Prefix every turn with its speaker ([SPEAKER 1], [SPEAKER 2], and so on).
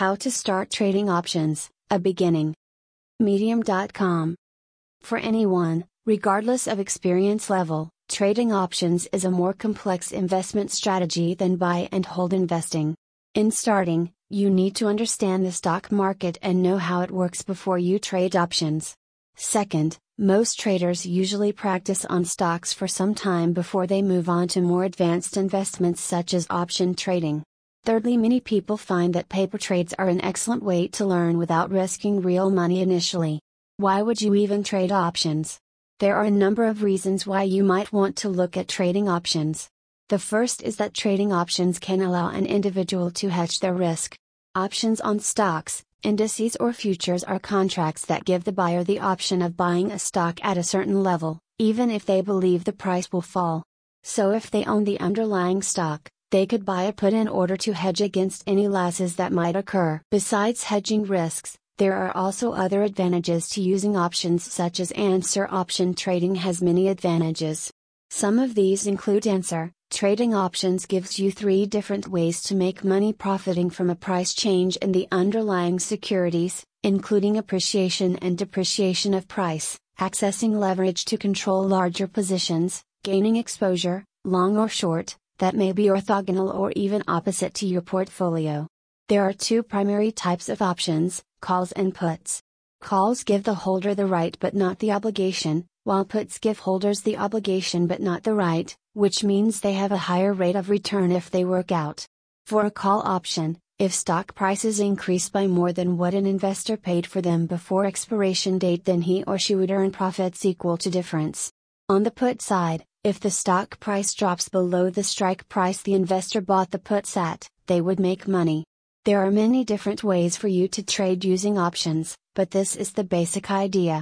[SPEAKER 1] How to start trading options, a beginning. Medium.com. For anyone, regardless of experience level, trading options is a more complex investment strategy than buy and hold investing. In starting, you need to understand the stock market and know how it works before you trade options. Second, most traders usually practice on stocks for some time before they move on to more advanced investments such as option trading. Thirdly, many people find that paper trades are an excellent way to learn without risking real money initially. Why would you even trade options? There are a number of reasons why you might want to look at trading options. The first is that trading options can allow an individual to hedge their risk. Options on stocks, Indices or futures are contracts that give the buyer the option of buying a stock at a certain level, even if they believe the price will fall. So if they own the underlying stock, they could buy a put in order to hedge against any losses that might occur. Besides hedging risks, there are also other advantages to using options such as answer option trading has many advantages. Some of these include answer, Trading options gives you three different ways to make money profiting from a price change in the underlying securities, including appreciation and depreciation of price, accessing leverage to control larger positions, gaining exposure, long or short, that may be orthogonal or even opposite to your portfolio. There are two primary types of options calls and puts. Calls give the holder the right but not the obligation, while puts give holders the obligation but not the right, which means they have a higher rate of return if they work out. For a call option, if stock prices increase by more than what an investor paid for them before expiration date, then he or she would earn profits equal to difference. On the put side, if the stock price drops below the strike price the investor bought the puts at, they would make money. There are many different ways for you to trade using options, but this is the basic idea.